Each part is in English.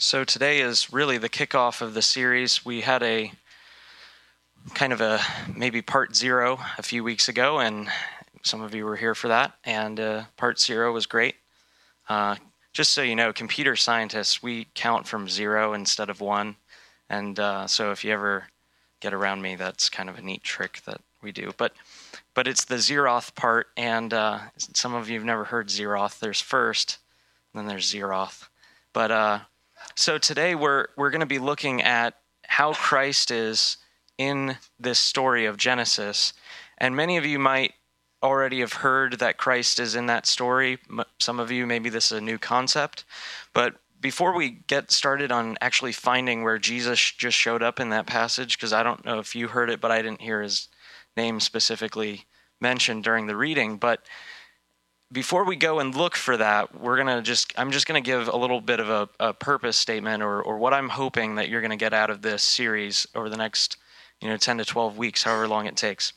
So today is really the kickoff of the series. We had a kind of a maybe part zero a few weeks ago, and some of you were here for that. And uh, part zero was great. Uh, just so you know, computer scientists we count from zero instead of one, and uh, so if you ever get around me, that's kind of a neat trick that we do. But but it's the zeroth part, and uh, some of you have never heard zeroth. There's first, then there's zeroth, but uh, so today we're we're going to be looking at how Christ is in this story of Genesis, and many of you might already have heard that Christ is in that story. Some of you maybe this is a new concept, but before we get started on actually finding where Jesus just showed up in that passage, because I don't know if you heard it, but I didn't hear his name specifically mentioned during the reading, but before we go and look for that, we're gonna just I'm just gonna give a little bit of a, a purpose statement or or what I'm hoping that you're gonna get out of this series over the next you know 10 to 12 weeks, however long it takes,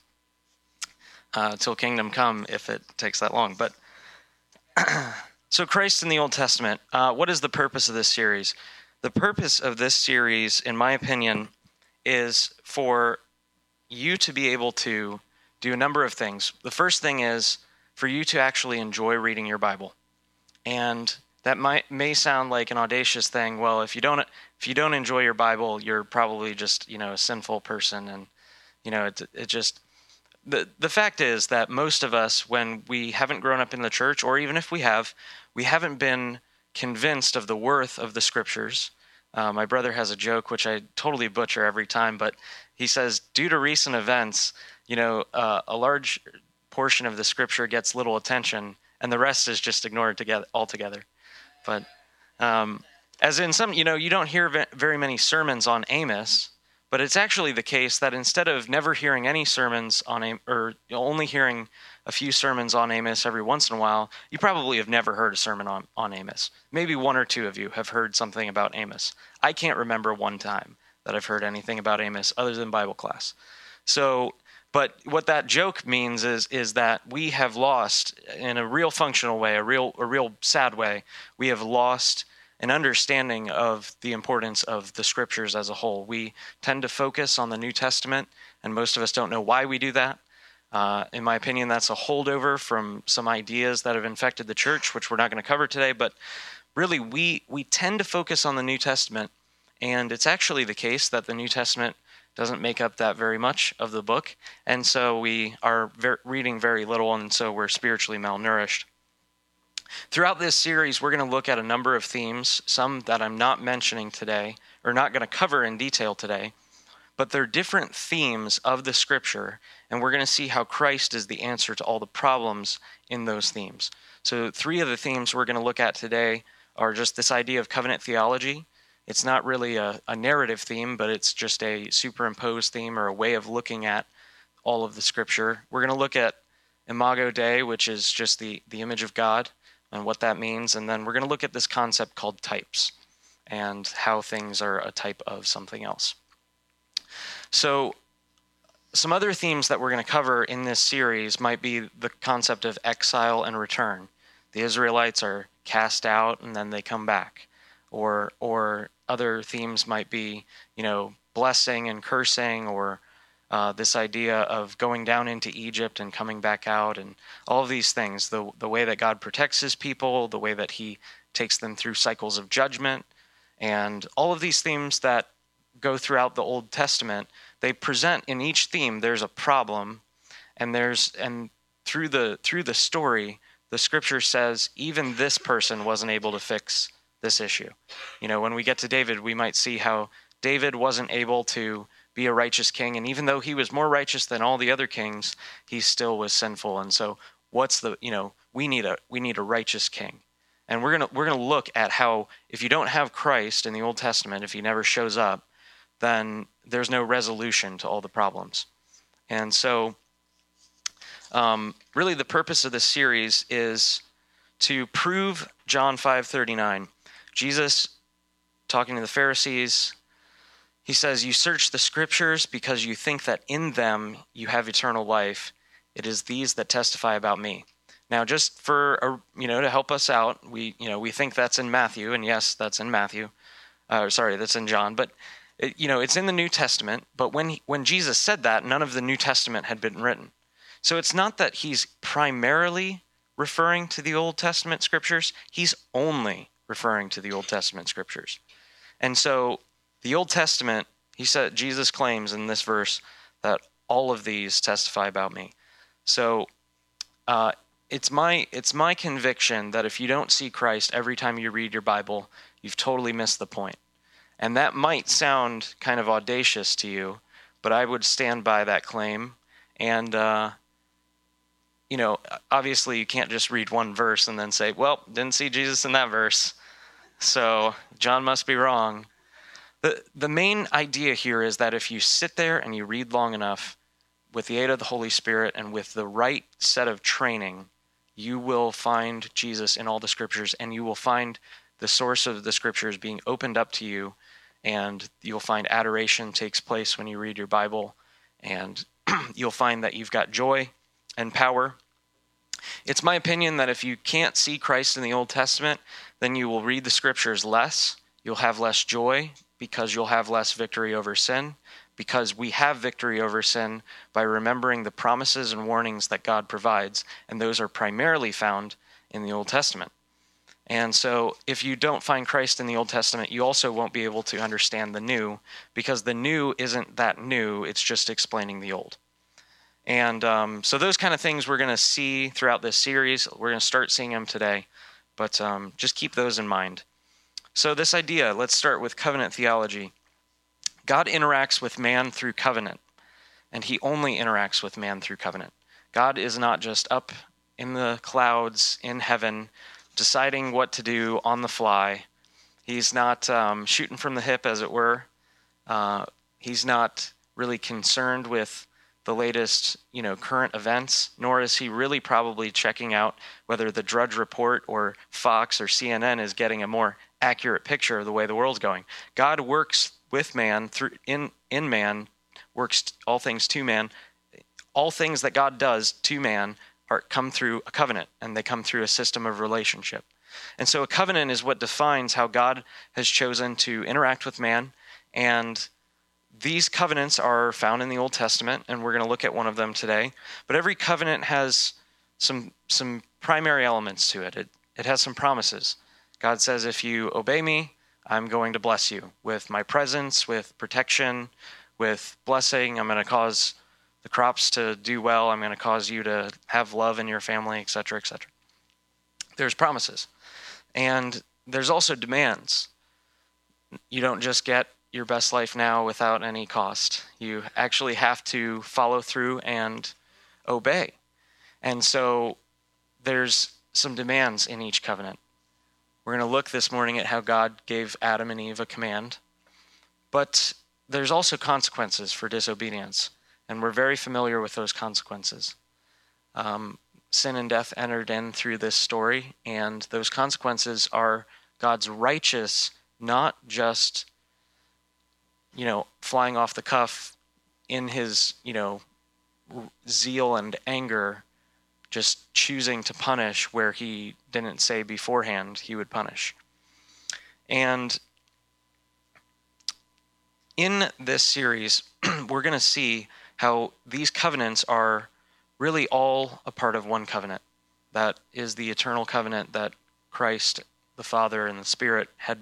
uh, till Kingdom Come, if it takes that long. But so Christ in the Old Testament, uh, what is the purpose of this series? The purpose of this series, in my opinion, is for you to be able to do a number of things. The first thing is for you to actually enjoy reading your Bible. And that might may sound like an audacious thing. Well, if you don't if you don't enjoy your Bible, you're probably just, you know, a sinful person and you know, it it just the the fact is that most of us when we haven't grown up in the church or even if we have, we haven't been convinced of the worth of the scriptures. Uh, my brother has a joke which I totally butcher every time, but he says, due to recent events, you know, uh, a large portion of the scripture gets little attention, and the rest is just ignored together altogether. But um, as in some, you know, you don't hear very many sermons on Amos, but it's actually the case that instead of never hearing any sermons on Amos, or only hearing a few sermons on Amos every once in a while, you probably have never heard a sermon on, on Amos. Maybe one or two of you have heard something about Amos. I can't remember one time that I've heard anything about Amos other than Bible class. So but what that joke means is is that we have lost in a real functional way, a real a real sad way, we have lost an understanding of the importance of the scriptures as a whole. We tend to focus on the New Testament, and most of us don't know why we do that. Uh, in my opinion, that's a holdover from some ideas that have infected the church, which we're not going to cover today. But really, we we tend to focus on the New Testament, and it's actually the case that the New Testament doesn't make up that very much of the book. And so we are ver- reading very little, and so we're spiritually malnourished. Throughout this series, we're going to look at a number of themes, some that I'm not mentioning today, or not going to cover in detail today, but they're different themes of the scripture, and we're going to see how Christ is the answer to all the problems in those themes. So, three of the themes we're going to look at today are just this idea of covenant theology, it's not really a, a narrative theme, but it's just a superimposed theme or a way of looking at all of the scripture. We're going to look at Imago Dei, which is just the, the image of God and what that means. And then we're going to look at this concept called types and how things are a type of something else. So, some other themes that we're going to cover in this series might be the concept of exile and return. The Israelites are cast out and then they come back or or other themes might be you know blessing and cursing or uh, this idea of going down into Egypt and coming back out and all of these things. The the way that God protects his people the way that he takes them through cycles of judgment and all of these themes that go throughout the Old Testament they present in each theme there's a problem and there's and through the through the story the scripture says even this person wasn't able to fix this issue. You know, when we get to David, we might see how David wasn't able to be a righteous king, and even though he was more righteous than all the other kings, he still was sinful. And so, what's the you know we need a we need a righteous king, and we're gonna we're gonna look at how if you don't have Christ in the Old Testament, if he never shows up, then there's no resolution to all the problems. And so, um, really, the purpose of this series is to prove John five thirty nine. Jesus, talking to the Pharisees, he says, You search the scriptures because you think that in them you have eternal life. It is these that testify about me. Now, just for you know to help us out, we you know we think that's in Matthew, and yes, that's in Matthew. Uh, sorry, that's in John, but it, you know it's in the New Testament. But when he, when Jesus said that, none of the New Testament had been written. So it's not that he's primarily referring to the Old Testament scriptures. He's only referring to the Old Testament scriptures. And so the Old Testament, he said Jesus claims in this verse that all of these testify about me. So uh, it's my it's my conviction that if you don't see Christ every time you read your Bible, you've totally missed the point. And that might sound kind of audacious to you, but I would stand by that claim. And uh, you know, obviously you can't just read one verse and then say, "Well, didn't see Jesus in that verse." So, John must be wrong. The the main idea here is that if you sit there and you read long enough with the aid of the Holy Spirit and with the right set of training, you will find Jesus in all the scriptures and you will find the source of the scriptures being opened up to you and you'll find adoration takes place when you read your Bible and you'll find that you've got joy and power. It's my opinion that if you can't see Christ in the Old Testament, then you will read the scriptures less. You'll have less joy because you'll have less victory over sin, because we have victory over sin by remembering the promises and warnings that God provides, and those are primarily found in the Old Testament. And so, if you don't find Christ in the Old Testament, you also won't be able to understand the New, because the New isn't that new, it's just explaining the Old. And um, so, those kind of things we're going to see throughout this series. We're going to start seeing them today, but um, just keep those in mind. So, this idea, let's start with covenant theology. God interacts with man through covenant, and he only interacts with man through covenant. God is not just up in the clouds in heaven deciding what to do on the fly. He's not um, shooting from the hip, as it were. Uh, he's not really concerned with the latest, you know, current events, nor is he really probably checking out whether the Drudge Report or Fox or CNN is getting a more accurate picture of the way the world's going. God works with man through in in man, works all things to man. All things that God does to man are come through a covenant, and they come through a system of relationship. And so, a covenant is what defines how God has chosen to interact with man and these covenants are found in the Old Testament, and we're going to look at one of them today. But every covenant has some some primary elements to it. It it has some promises. God says, "If you obey me, I'm going to bless you with my presence, with protection, with blessing. I'm going to cause the crops to do well. I'm going to cause you to have love in your family, etc., etc." There's promises, and there's also demands. You don't just get your best life now without any cost. You actually have to follow through and obey. And so there's some demands in each covenant. We're going to look this morning at how God gave Adam and Eve a command. But there's also consequences for disobedience, and we're very familiar with those consequences. Um, sin and death entered in through this story, and those consequences are God's righteous, not just you know, flying off the cuff in his, you know, zeal and anger, just choosing to punish where he didn't say beforehand he would punish. And in this series, we're going to see how these covenants are really all a part of one covenant. That is the eternal covenant that Christ, the Father, and the Spirit had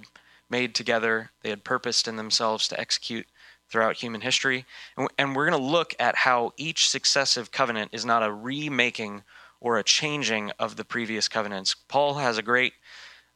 made together, they had purposed in themselves to execute throughout human history. And we're going to look at how each successive covenant is not a remaking or a changing of the previous covenants. Paul has a great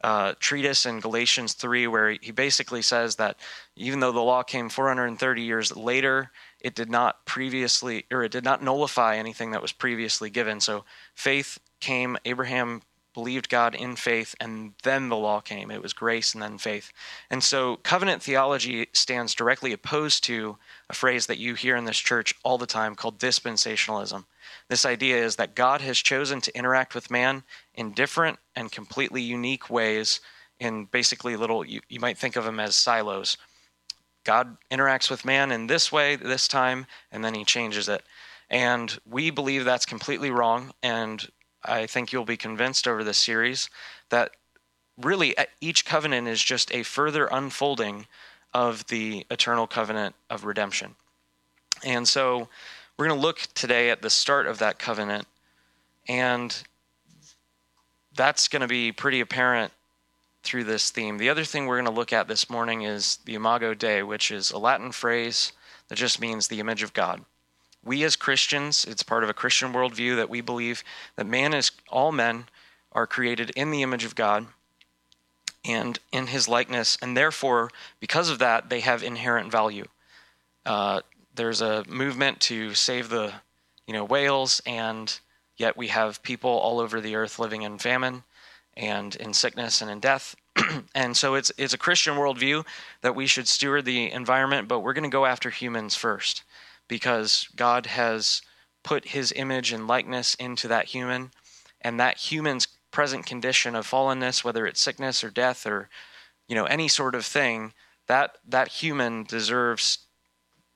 uh, treatise in Galatians 3 where he basically says that even though the law came 430 years later, it did not previously, or it did not nullify anything that was previously given. So faith came, Abraham believed God in faith, and then the law came. It was grace and then faith. And so covenant theology stands directly opposed to a phrase that you hear in this church all the time called dispensationalism. This idea is that God has chosen to interact with man in different and completely unique ways, in basically little, you, you might think of them as silos. God interacts with man in this way, this time, and then he changes it. And we believe that's completely wrong. And I think you'll be convinced over this series that really each covenant is just a further unfolding of the eternal covenant of redemption. And so we're going to look today at the start of that covenant, and that's going to be pretty apparent through this theme. The other thing we're going to look at this morning is the Imago Dei, which is a Latin phrase that just means the image of God. We as Christians, it's part of a Christian worldview that we believe that man is all men are created in the image of God and in his likeness, and therefore, because of that, they have inherent value. Uh, there's a movement to save the you know whales, and yet we have people all over the earth living in famine and in sickness and in death. and so it's it's a Christian worldview that we should steward the environment, but we're going to go after humans first because God has put His image and likeness into that human, and that human's present condition of fallenness, whether it's sickness or death or you know any sort of thing, that that human deserves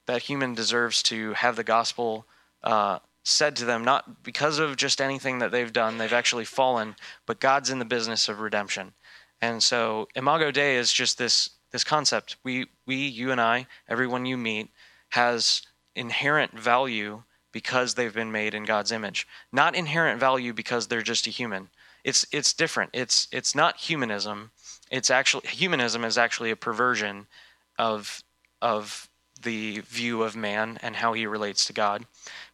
that human deserves to have the gospel uh, said to them, not because of just anything that they've done, they've actually fallen, but God's in the business of redemption. And so Imago Dei is just this this concept. We we you and I, everyone you meet, has inherent value because they've been made in God's image. Not inherent value because they're just a human. It's it's different. It's it's not humanism. It's actually humanism is actually a perversion of of the view of man and how he relates to God.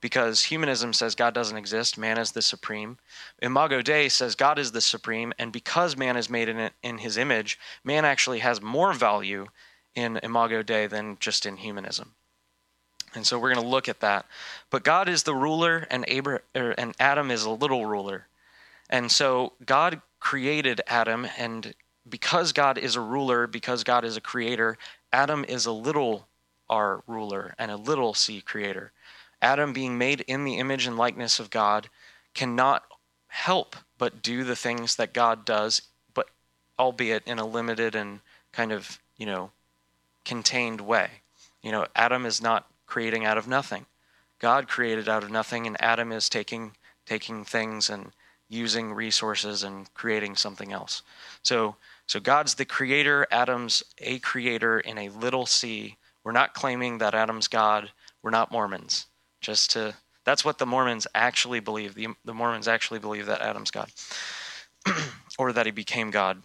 Because humanism says God doesn't exist, man is the supreme. Imago Dei says God is the supreme, and because man is made in, in his image, man actually has more value in Imago Dei than just in humanism. And so we're going to look at that. But God is the ruler, and, er, and Adam is a little ruler. And so God created Adam, and because God is a ruler, because God is a creator, Adam is a little r ruler and a little c creator. Adam, being made in the image and likeness of God, cannot help but do the things that God does, but albeit in a limited and kind of, you know, contained way. You know, Adam is not creating out of nothing. God created out of nothing, and Adam is taking taking things and using resources and creating something else. So so God's the creator, Adam's a creator in a little c we're not claiming that Adam's God. We're not Mormons. Just to that's what the Mormons actually believe. The, the Mormons actually believe that Adam's God, or that he became God.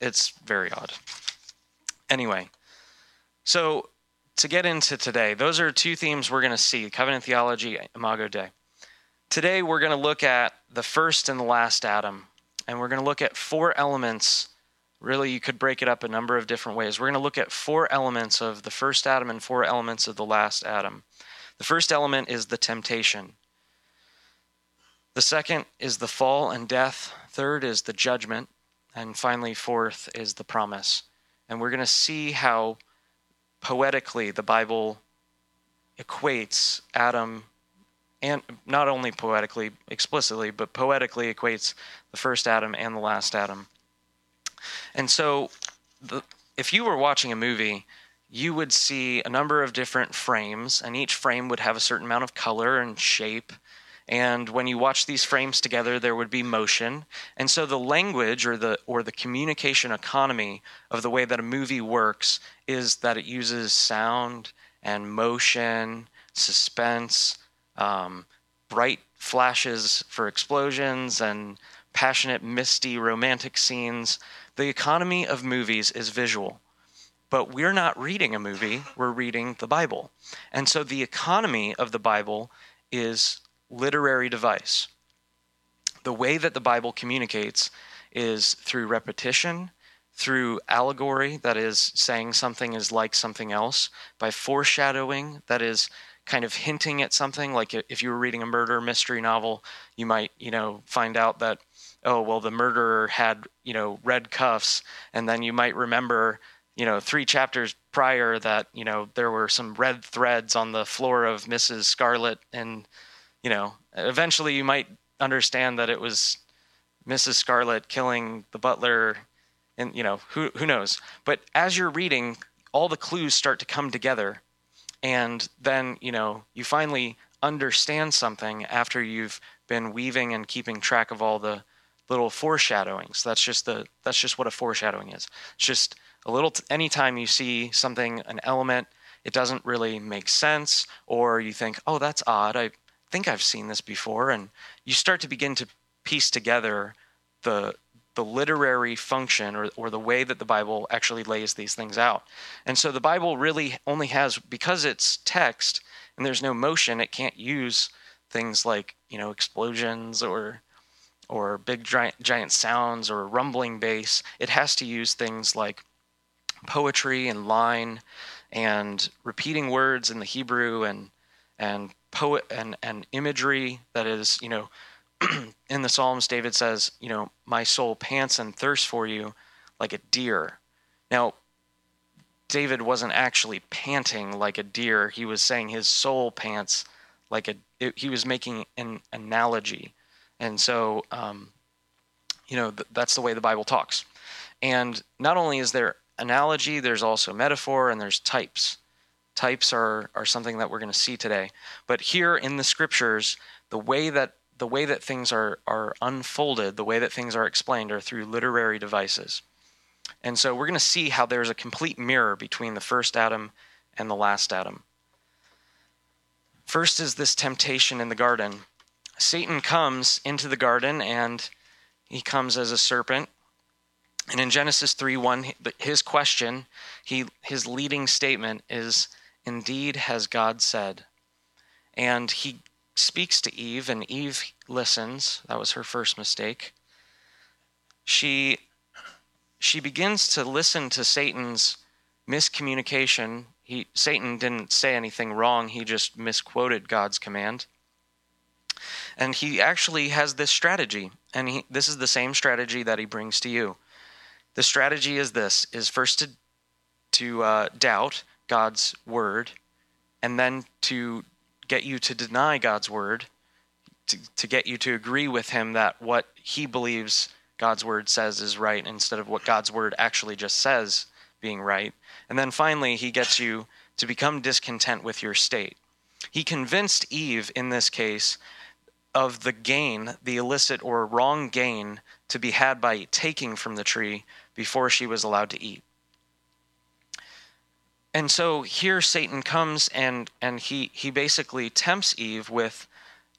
It's very odd. Anyway, so to get into today, those are two themes we're going to see covenant theology, Imago Dei. Today, we're going to look at the first and the last Adam, and we're going to look at four elements Really, you could break it up a number of different ways. We're going to look at four elements of the first Adam and four elements of the last Adam. The first element is the temptation. The second is the fall and death. Third is the judgment. And finally, fourth is the promise. And we're going to see how poetically the Bible equates Adam, and not only poetically, explicitly, but poetically equates the first Adam and the last Adam. And so, the, if you were watching a movie, you would see a number of different frames, and each frame would have a certain amount of color and shape. And when you watch these frames together, there would be motion. And so the language or the or the communication economy of the way that a movie works is that it uses sound and motion, suspense, um, bright flashes for explosions, and passionate, misty, romantic scenes the economy of movies is visual, but we're not reading a movie, we're reading the Bible. And so the economy of the Bible is literary device. The way that the Bible communicates is through repetition, through allegory, that is saying something is like something else, by foreshadowing, that is kind of hinting at something like if you were reading a murder mystery novel you might you know find out that oh well the murderer had you know red cuffs and then you might remember you know three chapters prior that you know there were some red threads on the floor of mrs scarlet and you know eventually you might understand that it was mrs scarlet killing the butler and you know who who knows but as you're reading all the clues start to come together and then you know you finally understand something after you've been weaving and keeping track of all the little foreshadowings. That's just the that's just what a foreshadowing is. It's just a little t- anytime you see something an element it doesn't really make sense or you think, "Oh, that's odd. I think I've seen this before." And you start to begin to piece together the the literary function or, or the way that the Bible actually lays these things out. And so the Bible really only has, because it's text and there's no motion, it can't use things like, you know, explosions or or big giant, giant sounds or rumbling bass. It has to use things like poetry and line and repeating words in the Hebrew and and poet and, and imagery that is, you know, in the Psalms, David says, you know, my soul pants and thirsts for you like a deer. Now, David wasn't actually panting like a deer. He was saying his soul pants like a. It, he was making an analogy, and so, um, you know, th- that's the way the Bible talks. And not only is there analogy, there's also metaphor, and there's types. Types are are something that we're going to see today. But here in the scriptures, the way that the way that things are, are unfolded, the way that things are explained, are through literary devices. And so we're going to see how there's a complete mirror between the first Adam and the last Adam. First is this temptation in the garden. Satan comes into the garden and he comes as a serpent. And in Genesis 3 1, his question, he, his leading statement is, Indeed has God said. And he speaks to Eve, and Eve listens. That was her first mistake. She she begins to listen to Satan's miscommunication. He Satan didn't say anything wrong. He just misquoted God's command. And he actually has this strategy, and he, this is the same strategy that he brings to you. The strategy is this: is first to to uh, doubt God's word, and then to get you to deny God's word, to, to get you to agree with him that what he believes God's word says is right instead of what God's word actually just says being right. And then finally, he gets you to become discontent with your state. He convinced Eve in this case of the gain, the illicit or wrong gain to be had by taking from the tree before she was allowed to eat. And so here Satan comes and and he he basically tempts Eve with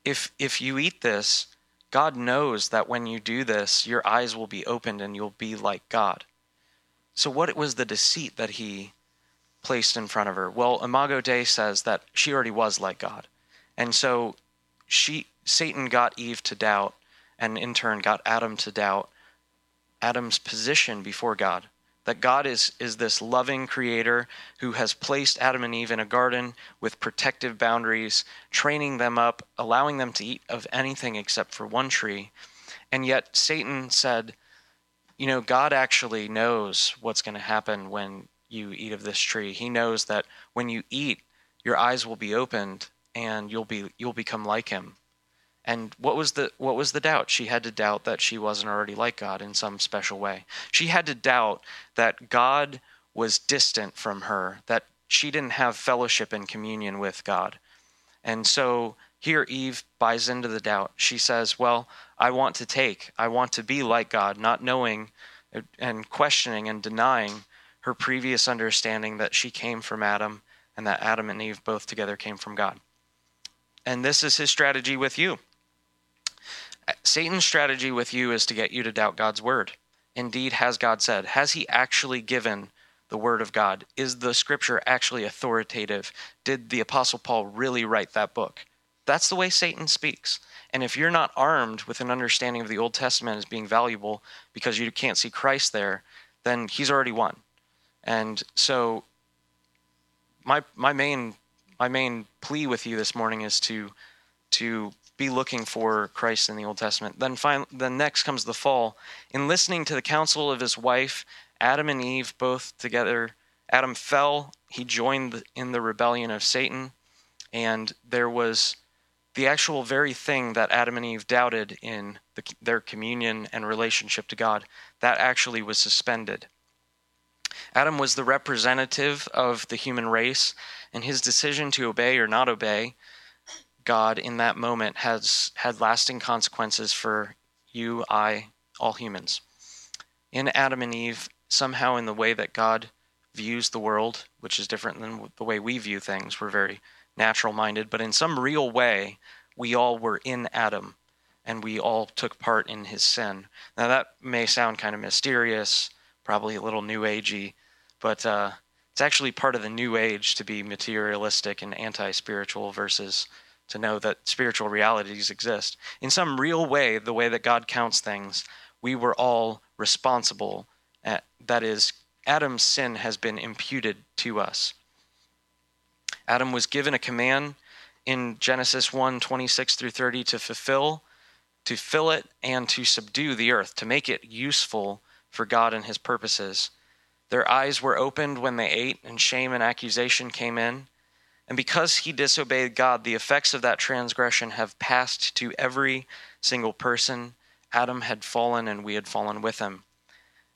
if if you eat this, God knows that when you do this, your eyes will be opened and you'll be like God. So what was the deceit that he placed in front of her? Well, Imago Dei says that she already was like God. And so she Satan got Eve to doubt and in turn got Adam to doubt Adam's position before God that God is, is this loving creator who has placed Adam and Eve in a garden with protective boundaries, training them up, allowing them to eat of anything except for one tree. And yet Satan said, You know, God actually knows what's going to happen when you eat of this tree. He knows that when you eat, your eyes will be opened and you'll be you'll become like him. And what was the what was the doubt? She had to doubt that she wasn't already like God in some special way. She had to doubt that God was distant from her, that she didn't have fellowship and communion with God. And so here Eve buys into the doubt. She says, "Well, I want to take. I want to be like God, not knowing and questioning and denying her previous understanding that she came from Adam and that Adam and Eve both together came from God." And this is his strategy with you. Satan's strategy with you is to get you to doubt God's word. Indeed, has God said? Has he actually given the word of God? Is the scripture actually authoritative? Did the apostle Paul really write that book? That's the way Satan speaks. And if you're not armed with an understanding of the Old Testament as being valuable because you can't see Christ there, then he's already won. And so my my main my main plea with you this morning is to to be looking for Christ in the Old Testament. Then, fin- then next comes the fall. In listening to the counsel of his wife, Adam and Eve both together, Adam fell. He joined in the rebellion of Satan, and there was the actual very thing that Adam and Eve doubted in the, their communion and relationship to God. That actually was suspended. Adam was the representative of the human race, and his decision to obey or not obey God in that moment has had lasting consequences for you, I, all humans. In Adam and Eve, somehow in the way that God views the world, which is different than the way we view things, we're very natural minded, but in some real way, we all were in Adam and we all took part in his sin. Now, that may sound kind of mysterious, probably a little new agey, but uh, it's actually part of the new age to be materialistic and anti spiritual versus to know that spiritual realities exist. In some real way, the way that God counts things, we were all responsible. At, that is, Adam's sin has been imputed to us. Adam was given a command in Genesis 1 26 through 30 to fulfill, to fill it, and to subdue the earth, to make it useful for God and his purposes. Their eyes were opened when they ate, and shame and accusation came in. And because he disobeyed God, the effects of that transgression have passed to every single person. Adam had fallen, and we had fallen with him.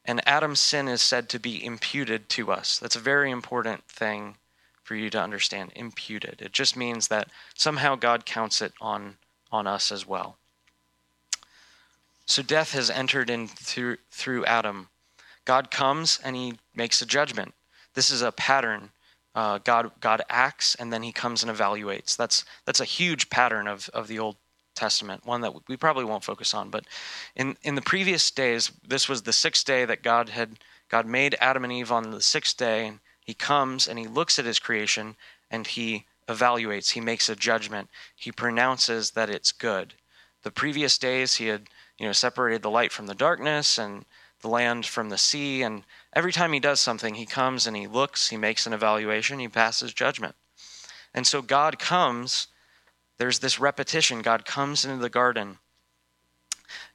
And Adam's sin is said to be imputed to us. That's a very important thing for you to understand. Imputed. It just means that somehow God counts it on, on us as well. So death has entered in through, through Adam. God comes and he makes a judgment. This is a pattern uh, God God acts and then He comes and evaluates. That's that's a huge pattern of of the Old Testament, one that we probably won't focus on. But in in the previous days, this was the sixth day that God had God made Adam and Eve on the sixth day, and He comes and He looks at His creation and He evaluates. He makes a judgment. He pronounces that it's good. The previous days, He had you know separated the light from the darkness and the land from the sea and Every time he does something, he comes and he looks, he makes an evaluation, he passes judgment. And so God comes, there's this repetition. God comes into the garden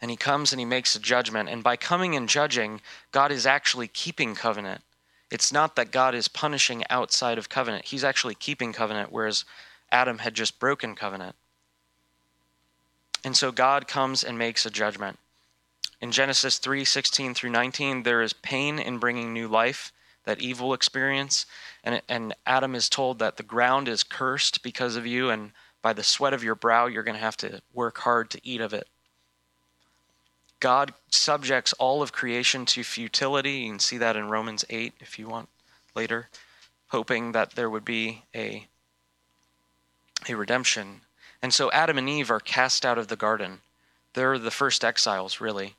and he comes and he makes a judgment. And by coming and judging, God is actually keeping covenant. It's not that God is punishing outside of covenant, he's actually keeping covenant, whereas Adam had just broken covenant. And so God comes and makes a judgment. In Genesis 3 16 through 19, there is pain in bringing new life that evil experience. And, and Adam is told that the ground is cursed because of you, and by the sweat of your brow, you're going to have to work hard to eat of it. God subjects all of creation to futility. You can see that in Romans 8 if you want later, hoping that there would be a, a redemption. And so Adam and Eve are cast out of the garden. They're the first exiles, really.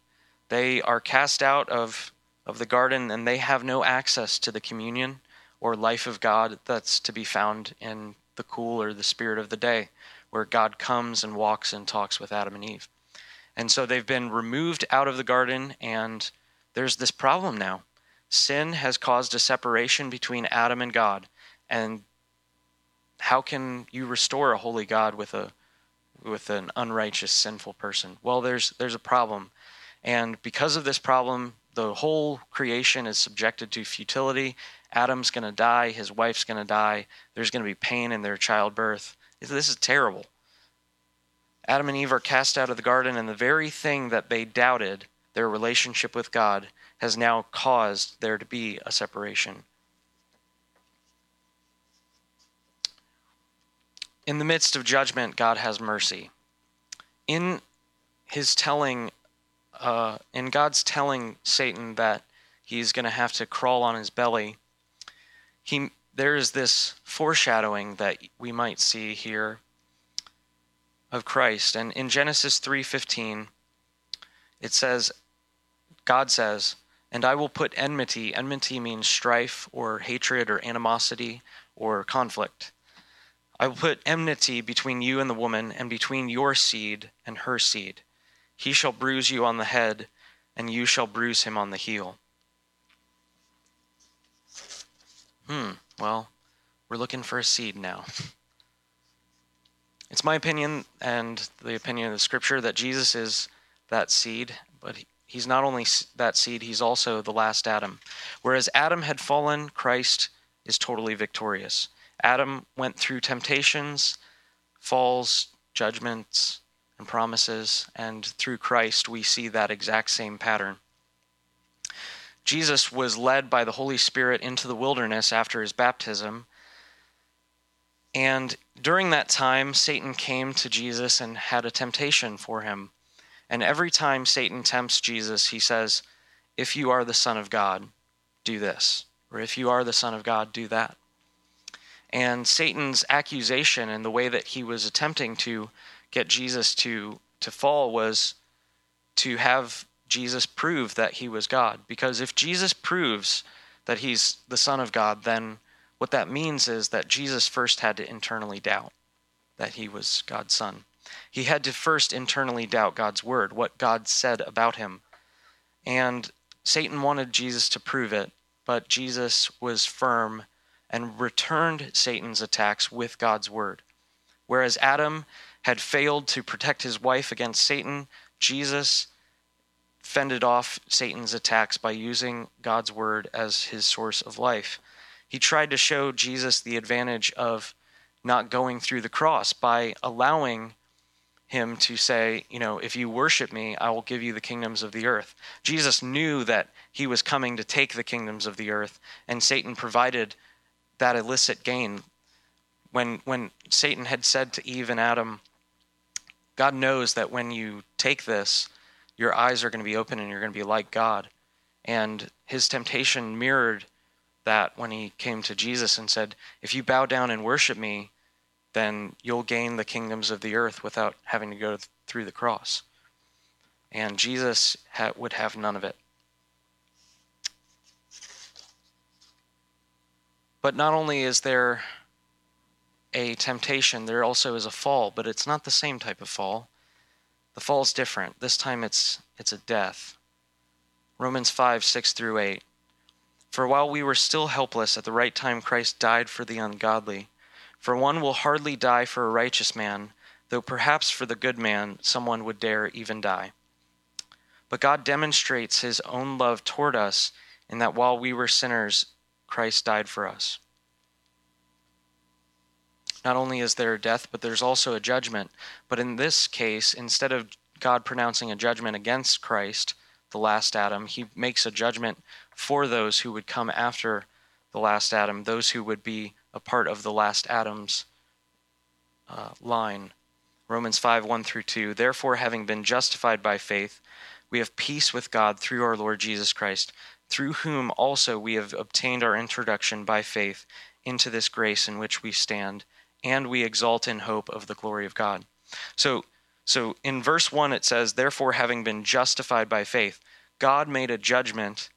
They are cast out of, of the garden and they have no access to the communion or life of God that's to be found in the cool or the spirit of the day, where God comes and walks and talks with Adam and Eve. And so they've been removed out of the garden, and there's this problem now. Sin has caused a separation between Adam and God. And how can you restore a holy God with a with an unrighteous sinful person? Well, there's there's a problem. And because of this problem, the whole creation is subjected to futility. Adam's going to die, his wife's going to die, there's going to be pain in their childbirth. This is terrible. Adam and Eve are cast out of the garden, and the very thing that they doubted, their relationship with God, has now caused there to be a separation. In the midst of judgment, God has mercy. In his telling uh, in God's telling Satan that he's going to have to crawl on his belly, he there is this foreshadowing that we might see here of Christ. And in Genesis 3:15, it says, God says, "And I will put enmity. Enmity means strife or hatred or animosity or conflict. I will put enmity between you and the woman, and between your seed and her seed." He shall bruise you on the head, and you shall bruise him on the heel. Hmm, well, we're looking for a seed now. It's my opinion and the opinion of the scripture that Jesus is that seed, but he's not only that seed, he's also the last Adam. Whereas Adam had fallen, Christ is totally victorious. Adam went through temptations, falls, judgments, and promises, and through Christ we see that exact same pattern. Jesus was led by the Holy Spirit into the wilderness after his baptism. And during that time, Satan came to Jesus and had a temptation for him. And every time Satan tempts Jesus, he says, If you are the Son of God, do this. Or if you are the Son of God, do that. And Satan's accusation and the way that he was attempting to get Jesus to, to fall was to have Jesus prove that he was God. Because if Jesus proves that he's the Son of God, then what that means is that Jesus first had to internally doubt that he was God's Son. He had to first internally doubt God's word, what God said about him. And Satan wanted Jesus to prove it, but Jesus was firm and returned Satan's attacks with God's word. Whereas Adam had failed to protect his wife against Satan, Jesus fended off Satan's attacks by using God's word as his source of life. He tried to show Jesus the advantage of not going through the cross by allowing him to say, you know, if you worship me, I will give you the kingdoms of the earth. Jesus knew that he was coming to take the kingdoms of the earth, and Satan provided that illicit gain. When when Satan had said to Eve and Adam, God knows that when you take this, your eyes are going to be open and you're going to be like God. And his temptation mirrored that when he came to Jesus and said, If you bow down and worship me, then you'll gain the kingdoms of the earth without having to go through the cross. And Jesus ha- would have none of it. But not only is there a temptation, there also is a fall, but it's not the same type of fall. The fall is different. This time it's it's a death. Romans 5, 6 through 8. For while we were still helpless, at the right time Christ died for the ungodly. For one will hardly die for a righteous man, though perhaps for the good man someone would dare even die. But God demonstrates his own love toward us in that while we were sinners, Christ died for us. Not only is there a death, but there's also a judgment. But in this case, instead of God pronouncing a judgment against Christ, the last Adam, he makes a judgment for those who would come after the last Adam, those who would be a part of the last Adam's uh, line. Romans 5 1 through 2. Therefore, having been justified by faith, we have peace with God through our Lord Jesus Christ, through whom also we have obtained our introduction by faith into this grace in which we stand, and we exalt in hope of the glory of God. So, so in verse 1 it says, Therefore, having been justified by faith, God made a judgment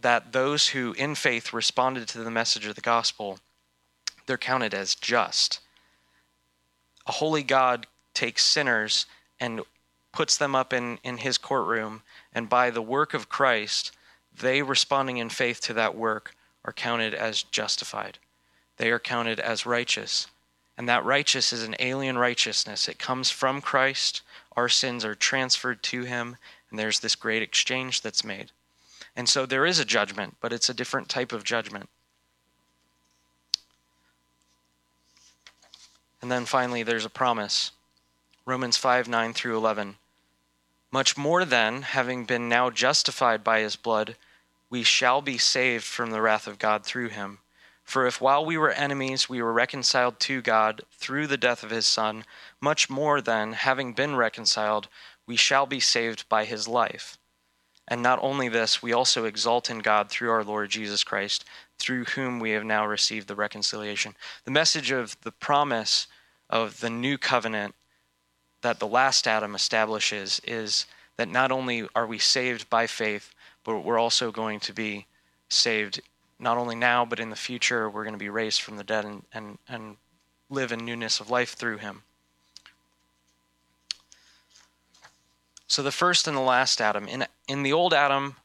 that those who in faith responded to the message of the gospel, they're counted as just. A holy God takes sinners and puts them up in, in his courtroom, and by the work of Christ, they responding in faith to that work are counted as justified. They are counted as righteous. And that righteous is an alien righteousness. It comes from Christ. Our sins are transferred to him, and there's this great exchange that's made. And so there is a judgment, but it's a different type of judgment. And then finally, there's a promise Romans 5 9 through 11. Much more then, having been now justified by his blood, we shall be saved from the wrath of God through him. For if while we were enemies we were reconciled to God through the death of his Son, much more then, having been reconciled, we shall be saved by his life. And not only this, we also exalt in God through our Lord Jesus Christ, through whom we have now received the reconciliation. The message of the promise of the new covenant that the last Adam establishes is that not only are we saved by faith, but we're also going to be saved not only now, but in the future. We're going to be raised from the dead and, and, and live in newness of life through him. So the first and the last Adam. In, in the old Adam,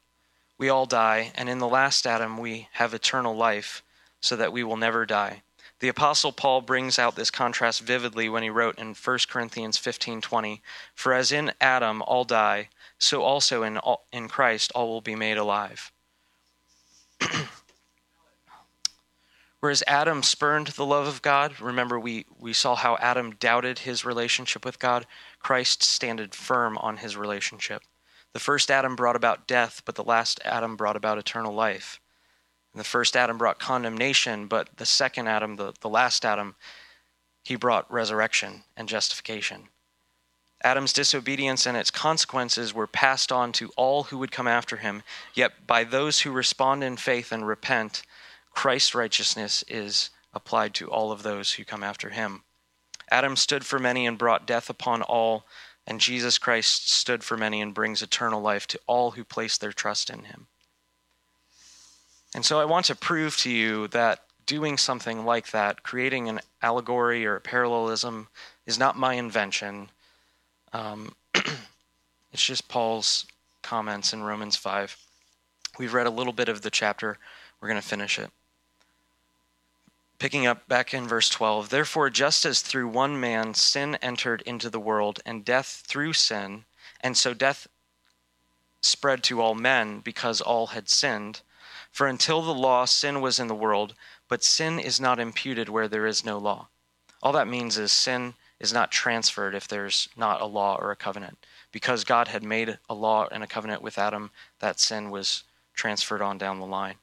we all die, and in the last Adam, we have eternal life, so that we will never die. The apostle Paul brings out this contrast vividly when he wrote in 1 Corinthians 15:20, "For as in Adam all die, so also in all, in Christ all will be made alive." Whereas Adam spurned the love of God, remember we, we saw how Adam doubted his relationship with God. Christ standed firm on his relationship. The first Adam brought about death, but the last Adam brought about eternal life. And the first Adam brought condemnation, but the second Adam, the, the last Adam, he brought resurrection and justification. Adam's disobedience and its consequences were passed on to all who would come after him. Yet by those who respond in faith and repent, Christ's righteousness is applied to all of those who come after him. Adam stood for many and brought death upon all, and Jesus Christ stood for many and brings eternal life to all who place their trust in him. And so I want to prove to you that doing something like that, creating an allegory or a parallelism, is not my invention. Um, it's just Paul's comments in Romans 5. We've read a little bit of the chapter. We're going to finish it. Picking up back in verse 12, therefore, just as through one man sin entered into the world, and death through sin, and so death spread to all men because all had sinned. For until the law, sin was in the world, but sin is not imputed where there is no law. All that means is sin is not transferred if there's not a law or a covenant. Because God had made a law and a covenant with Adam, that sin was transferred on down the line.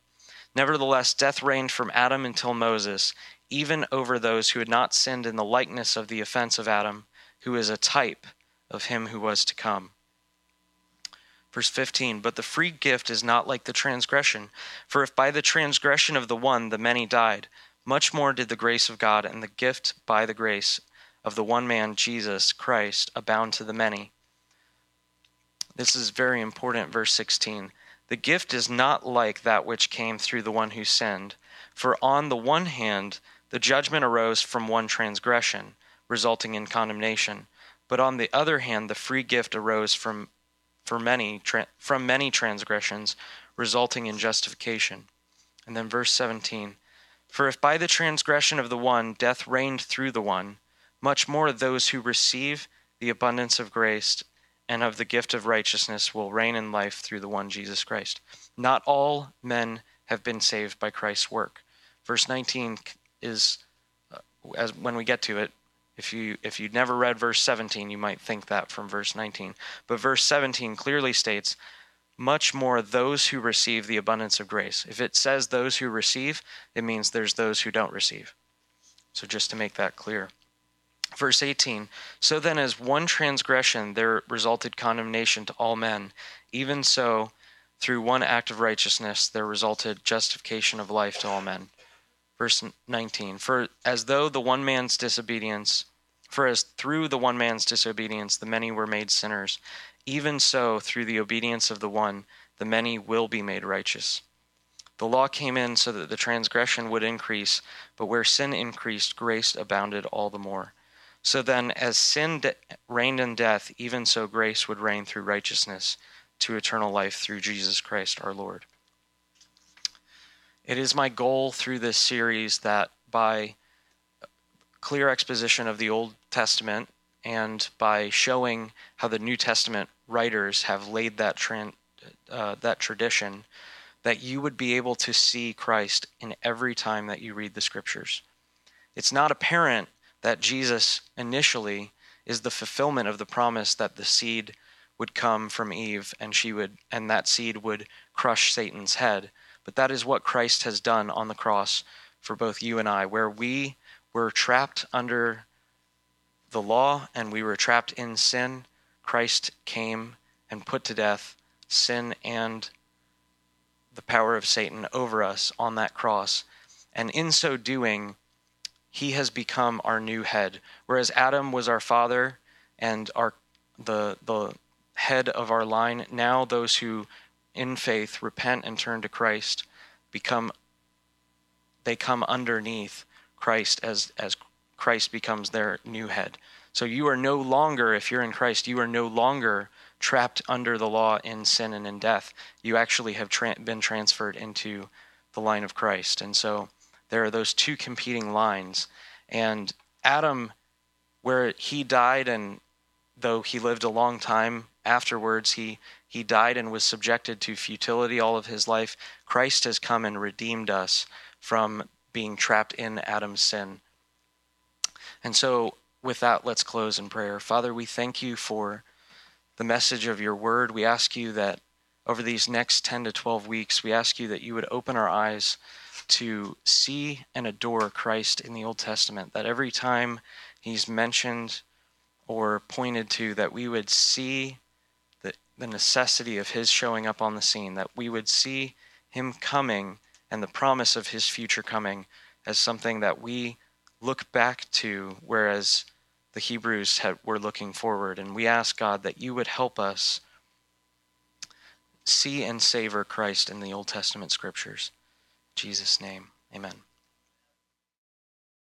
Nevertheless, death reigned from Adam until Moses, even over those who had not sinned in the likeness of the offense of Adam, who is a type of him who was to come. Verse 15 But the free gift is not like the transgression. For if by the transgression of the one the many died, much more did the grace of God and the gift by the grace of the one man, Jesus Christ, abound to the many. This is very important, verse 16. The gift is not like that which came through the one who sinned. For on the one hand, the judgment arose from one transgression, resulting in condemnation. But on the other hand, the free gift arose from, many, tra- from many transgressions, resulting in justification. And then verse 17 For if by the transgression of the one death reigned through the one, much more those who receive the abundance of grace and of the gift of righteousness will reign in life through the one Jesus Christ. Not all men have been saved by Christ's work. Verse 19 is uh, as when we get to it if you if you'd never read verse 17 you might think that from verse 19 but verse 17 clearly states much more those who receive the abundance of grace if it says those who receive it means there's those who don't receive so just to make that clear Verse 18 So then, as one transgression there resulted condemnation to all men, even so, through one act of righteousness there resulted justification of life to all men. Verse 19 For as though the one man's disobedience, for as through the one man's disobedience the many were made sinners, even so through the obedience of the one the many will be made righteous. The law came in so that the transgression would increase, but where sin increased, grace abounded all the more so then, as sin de- reigned in death, even so grace would reign through righteousness to eternal life through Jesus Christ our Lord. It is my goal through this series that by clear exposition of the Old Testament and by showing how the New Testament writers have laid that, tra- uh, that tradition, that you would be able to see Christ in every time that you read the scriptures. It's not apparent that Jesus initially is the fulfillment of the promise that the seed would come from Eve and she would and that seed would crush Satan's head. But that is what Christ has done on the cross for both you and I, where we were trapped under the law and we were trapped in sin. Christ came and put to death sin and the power of Satan over us on that cross. And in so doing, he has become our new head. Whereas Adam was our father and our the the head of our line, now those who in faith repent and turn to Christ become they come underneath Christ as as Christ becomes their new head. So you are no longer if you're in Christ, you are no longer trapped under the law in sin and in death. You actually have tra- been transferred into the line of Christ. And so there are those two competing lines. And Adam, where he died, and though he lived a long time afterwards, he, he died and was subjected to futility all of his life. Christ has come and redeemed us from being trapped in Adam's sin. And so, with that, let's close in prayer. Father, we thank you for the message of your word. We ask you that over these next 10 to 12 weeks, we ask you that you would open our eyes to see and adore Christ in the Old Testament, that every time he's mentioned or pointed to, that we would see the, the necessity of his showing up on the scene, that we would see him coming and the promise of his future coming as something that we look back to, whereas the Hebrews had, were looking forward. And we ask God that you would help us see and savor Christ in the Old Testament scriptures. Jesus' name, amen.